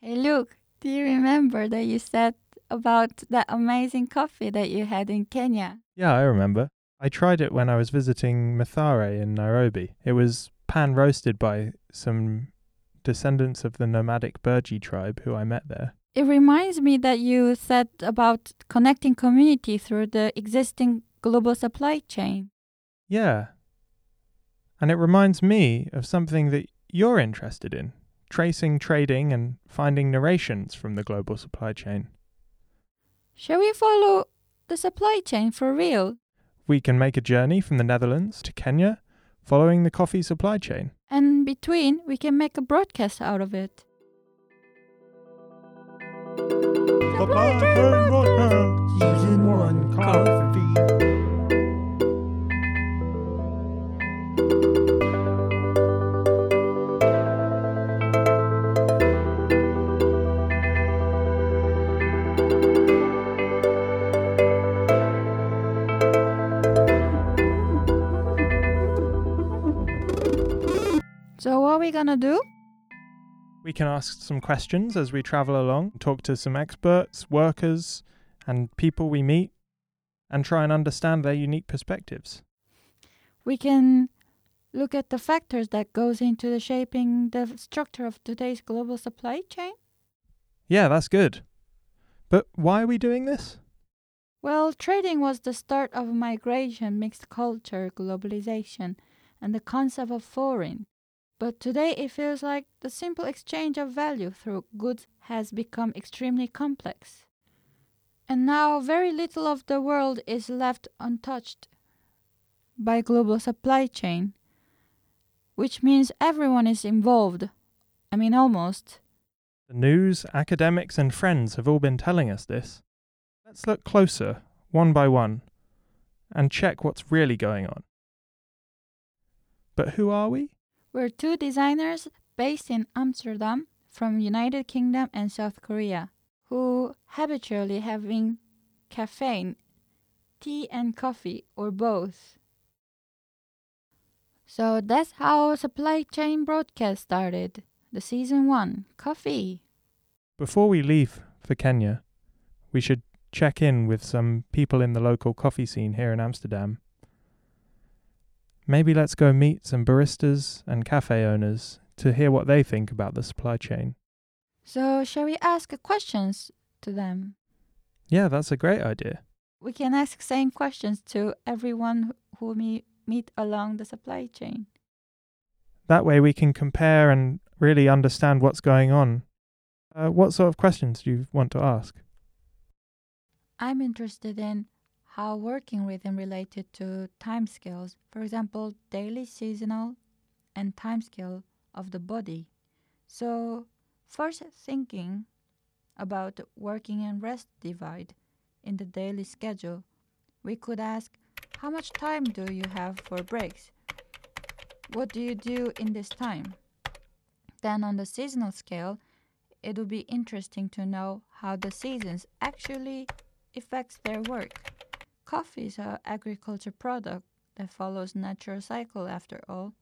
Hey, Luke, do you remember that you said about that amazing coffee that you had in Kenya? Yeah, I remember. I tried it when I was visiting Mathare in Nairobi. It was pan roasted by some descendants of the nomadic Burji tribe who I met there. It reminds me that you said about connecting community through the existing global supply chain. Yeah. And it reminds me of something that you're interested in tracing trading and finding narrations from the global supply chain. Shall we follow the supply chain for real? We can make a journey from the Netherlands to Kenya following the coffee supply chain. And between, we can make a broadcast out of it. Supply Chain Broadcast, Season 1 Coffee. Gonna do? We can ask some questions as we travel along, talk to some experts, workers, and people we meet, and try and understand their unique perspectives. We can look at the factors that goes into the shaping the structure of today's global supply chain. Yeah, that's good. But why are we doing this? Well, trading was the start of migration, mixed culture, globalization, and the concept of foreign. But today it feels like the simple exchange of value through goods has become extremely complex. And now very little of the world is left untouched by global supply chain, which means everyone is involved. I mean almost. The news, academics, and friends have all been telling us this. Let's look closer, one by one, and check what's really going on. But who are we? We're two designers based in Amsterdam from United Kingdom and South Korea who habitually having caffeine, tea and coffee or both. So that's how supply chain broadcast started. The season 1, coffee. Before we leave for Kenya, we should check in with some people in the local coffee scene here in Amsterdam. Maybe let's go meet some baristas and cafe owners to hear what they think about the supply chain. So shall we ask questions to them? Yeah, that's a great idea. We can ask same questions to everyone who we meet along the supply chain. That way we can compare and really understand what's going on. Uh, what sort of questions do you want to ask? I'm interested in how working rhythm related to time scales, for example, daily, seasonal, and time scale of the body. So, first thinking about working and rest divide in the daily schedule, we could ask how much time do you have for breaks? What do you do in this time? Then, on the seasonal scale, it would be interesting to know how the seasons actually affects their work. Coffee is an agriculture product that follows natural cycle after all.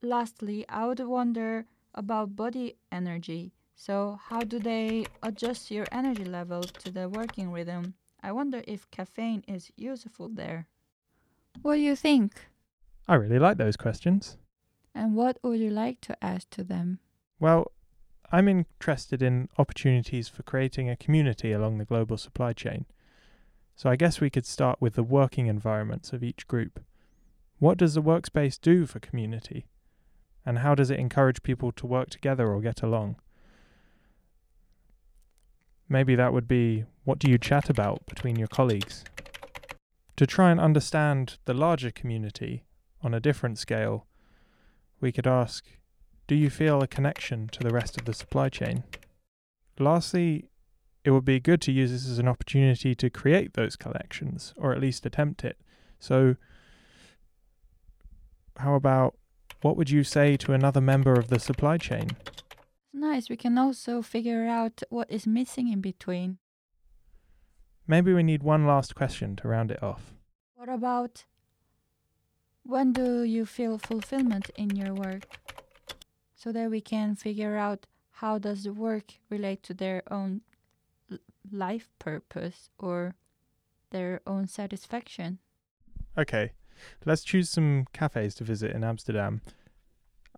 Lastly, I would wonder about body energy. So, how do they adjust your energy level to the working rhythm? I wonder if caffeine is useful there. What do you think? I really like those questions. And what would you like to ask to them? Well, I'm interested in opportunities for creating a community along the global supply chain. So I guess we could start with the working environments of each group. What does the workspace do for community? And how does it encourage people to work together or get along? Maybe that would be what do you chat about between your colleagues? To try and understand the larger community on a different scale, we could ask Do you feel a connection to the rest of the supply chain? Lastly, it would be good to use this as an opportunity to create those collections or at least attempt it. So, how about what would you say to another member of the supply chain? Nice, we can also figure out what is missing in between. Maybe we need one last question to round it off. What about When do you feel fulfillment in your work? So that we can figure out how does the work relate to their own life purpose or their own satisfaction. Okay, let's choose some cafes to visit in Amsterdam.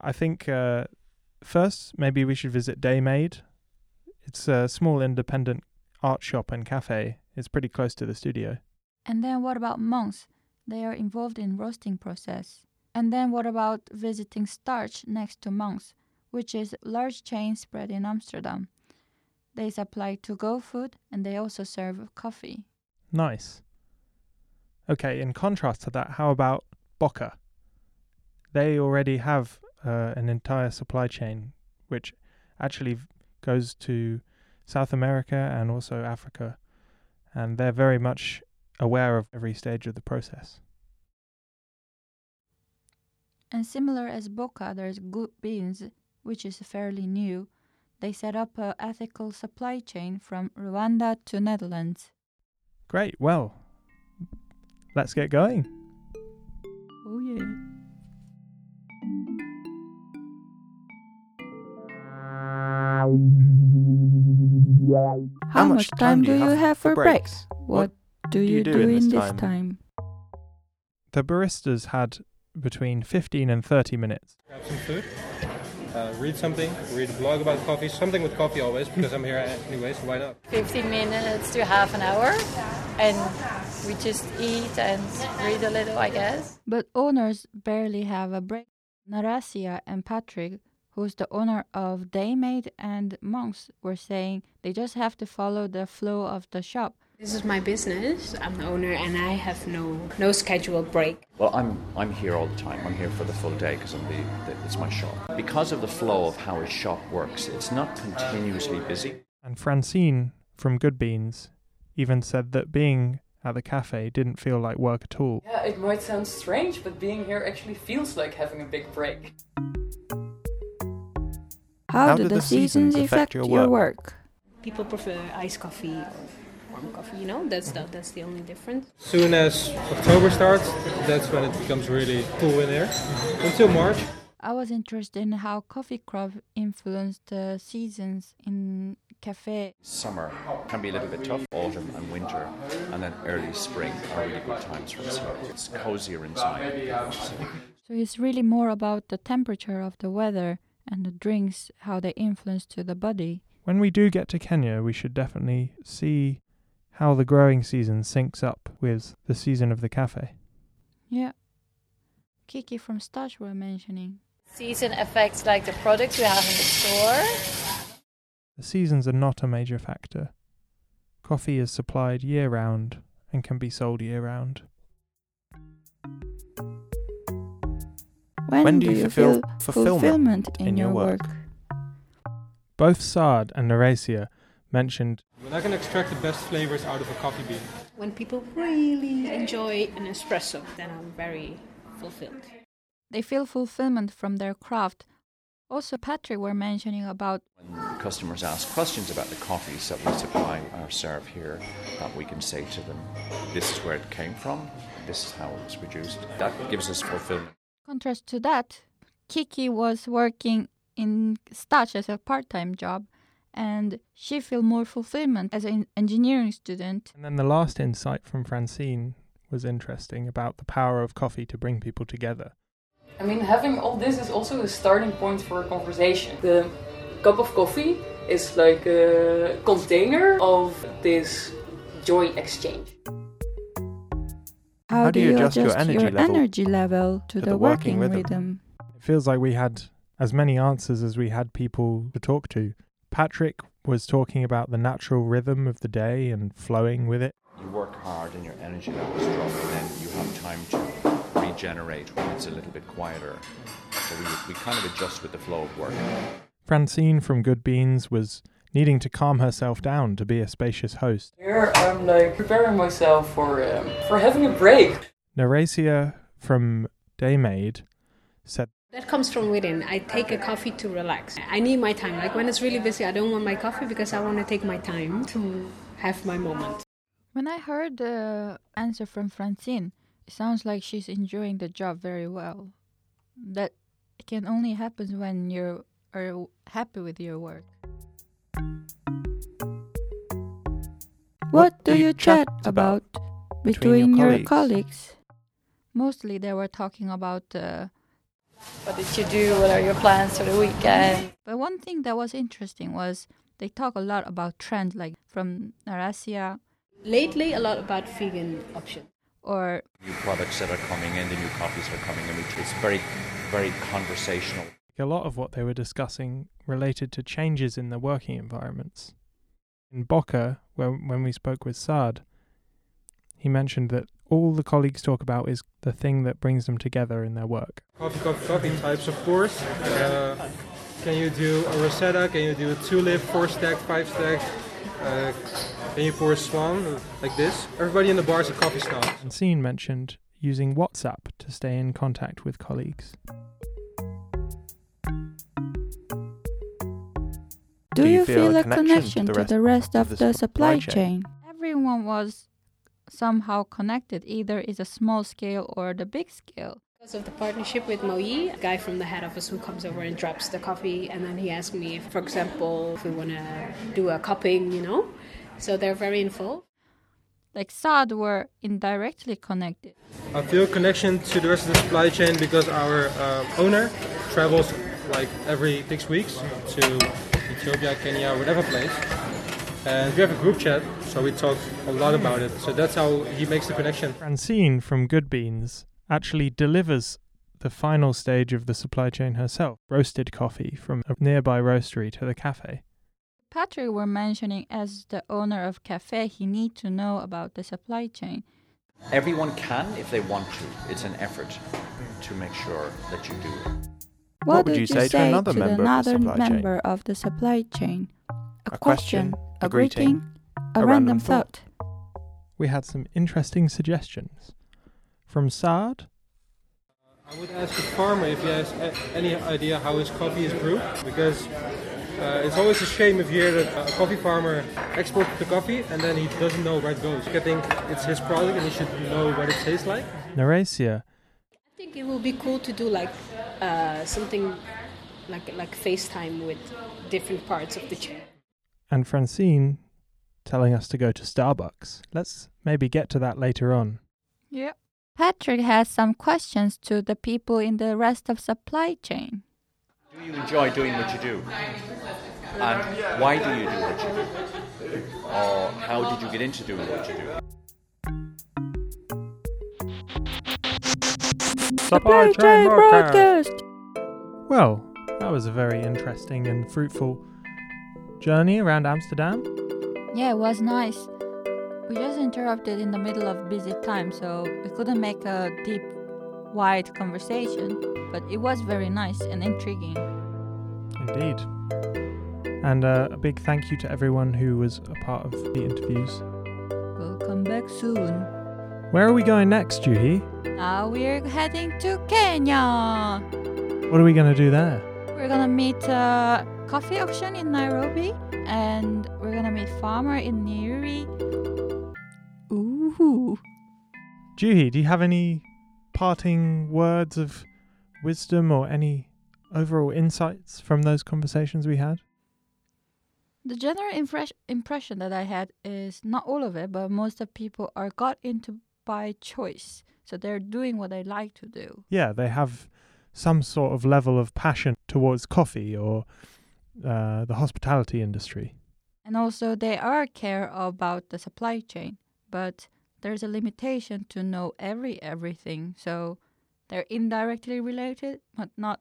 I think uh, first maybe we should visit Daymade. It's a small independent art shop and cafe. It's pretty close to the studio. And then what about monks? They are involved in roasting process. And then what about visiting Stach next to Monks, which is a large chain spread in Amsterdam. They supply to-go food and they also serve coffee. Nice. Okay, in contrast to that, how about Bocca? They already have uh, an entire supply chain which actually v- goes to South America and also Africa, and they're very much aware of every stage of the process. And similar as Bocca, there's Good Beans, which is fairly new. They set up a ethical supply chain from Rwanda to Netherlands. Great, well, let's get going. Oh yeah. How, much time do you have for breaks? What do you do in this time? The baristas had between 15 and 30 minutes. grab some food, uh, read something, read a blog about coffee, something with coffee always, because I'm here anyway, so why not? 15 minutes to half an hour and we just eat and read a little i guess But owners barely have a break. Narasia and Patrick, who's the owner of Daymade and Monks, were saying they just have to follow the flow of the shop. This is my business. I'm the owner and I have no no scheduled break. Well, I'm I'm here all the time. I'm here for the full day because I'm the, the it's my shop. Because of the flow of how a shop works, it's not continuously busy. And Francine from Good Beans even said that being at the cafe didn't feel like work at all. Yeah, it might sound strange, but being here actually feels like having a big break. How, do, the, seasons affect your work? People prefer iced coffee or warm coffee. You know, that's the that's the only difference. Soon as October starts, that's when it becomes really cool in here. Until March. I was interested in how coffee crop influenced the seasons in cafe. Summer can be a little bit tough. Autumn and winter, and then early spring are really good times for us here. It's cozier inside. So it's really more about the temperature of the weather and the drinks, how they influence to the body. When we do get to Kenya, we should definitely see how the growing season syncs up with the season of the cafe. Yeah. Kiki from Stach were mentioning. season affects like the products we have in the store The seasons are not a major factor. Coffee is supplied year round and can be sold year round. When, do you feel fulfillment fulfillment in, in your your work? work? Both Saad and Narasia mentioned When I can extract the best flavors out of a coffee bean. When people really enjoy an espresso, then I'm very fulfilled. They feel fulfillment from their craft. Also, Patrick were mentioning about When customers ask questions about the coffees that we supply or serve here, that we can say to them, "This is where it came from. This is how it was produced." That gives us fulfillment. contrast to that, Kiki was working in Stach as a part-time job, and she feel more fulfillment as an engineering student. And then the last insight from Francine was interesting about the power of coffee to bring people together. I mean, having all this is also a starting point for a conversation. The cup of coffee is like a container of this joy exchange. How, do you adjust your energy level energy level to, the, working, rhythm? It feels like we had as many answers as we had people to talk to. Patrick was talking about the natural rhythm of the day and flowing with it. You work hard and your energy levels drop, and then you have time to regenerate when it's a little bit quieter. So we, we kind of adjust with the flow of work. Francine from Good Beans was needing to calm herself down to be a spacious host. Here I'm like preparing myself for um, for having a break. Narasia from Daymade said That comes from within. I take a coffee to relax. I need my time. Like when it's really busy, I don't want my coffee because I want to take my time to have my moment. When I heard the answer from Francine, It sounds like she's enjoying the job very well. That can only happen when you are happy with your work. What do you chat about between your colleagues? Mostly they were talking about uh, What did you do? What are your plans for the weekend? But one thing that was interesting was they talk a lot about trends like from Narasia Lately, a lot about vegan options. or New products that are coming in, the new coffees that are coming in. It's very, very conversational. A lot of what they were discussing related to changes in the working environments. In Bocca, when, when we spoke with Saad, he mentioned that all the colleagues talk about is the thing that brings them together in their work. Coffee, coffee, coffee types, of course. Uh, can you do a Rosetta? Can you do a tulip, four stack, five stack? Uh, can you pour a swan like this? Everybody in the bar is a coffee snob. Francine mentioned using WhatsApp to stay in contact with colleagues. Do you feel a connection to the rest of the supply chain? everyone was somehow connected, either is a small scale or the big scale. Because of the partnership with Moi, a guy from the head office who comes over and drops the coffee, and then he asked me, if, for example, if we want to do a cupping, you know. So they're very involved. Like Saad were indirectly connected. I feel a connection to the rest of the supply chain because our uh, owner travels like every six weeks to Ethiopia, Kenya, whatever place. And we have a group chat, so we talk a lot about it. So that's how he makes the connection. Francine from Good Beans actually delivers the final stage of the supply chain herself roasted coffee from a nearby roastery to the cafe. Patrick were mentioning as the owner of cafe, he need to know about the supply chain. Everyone can if they want to. It's an effort to make sure that you do it. What, would you say, to another member, another of, the supply member chain? of the supply chain? A, A question, a a greeting, greeting, a, a random random thought. We had some interesting suggestions. From Saad, I would ask the farmer if he has any idea how his coffee is brewed, because uh, it's always a shame if you hear that a coffee farmer exports the coffee and then he doesn't know where it goes. I think it's his product and he should know what it tastes like. Narasia, I think it will be cool to do like uh, something like like FaceTime with different parts of the chain. And Francine telling us to go to Starbucks. Let's maybe get to that later on. Yeah. Patrick has some questions to the people in the rest of supply chain. Do you enjoy doing what you do? And why do you do what you do? Or how did you get into doing what you do? Supply chain broadcast. Well, that was a very interesting and fruitful journey around Amsterdam. Yeah, it was nice. We just interrupted in the middle of busy time, so we couldn't make a deep, wide conversation, but it was very nice and intriguing. Indeed. And uh, a big thank you to everyone who was a part of the interviews. We'll come back soon. Where are we going next, Juhi? Now we're heading to Kenya. What are we going to do there? We're gonna meet a coffee auction in Nairobi, and we're gonna meet farmer in Nyeri. Ooh. Juhi, do you have any parting words of wisdom or any overall insights from those conversations we had? The general impress- impression that I had is not all of it, but most of people are got into by choice. So they're doing what they like to do. Yeah, they have some sort of level of passion towards coffee or uh, the hospitality industry. And also they are care about the supply chain, but there's a limitation to know every everything. So they're indirectly related, but not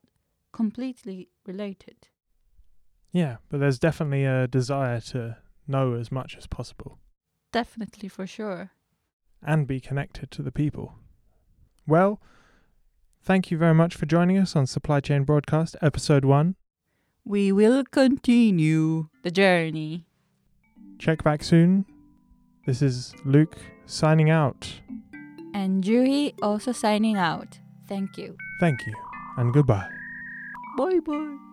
completely related. Yeah, but there's definitely a desire to know as much as possible Definitely for sure. and be connected to the people. Well, thank you very much for joining us on Supply Chain Broadcast, Episode 1. We will continue the journey. Check back soon. This is Luke signing out. And Juhi also signing out. Thank you. Thank you and goodbye. Bye bye.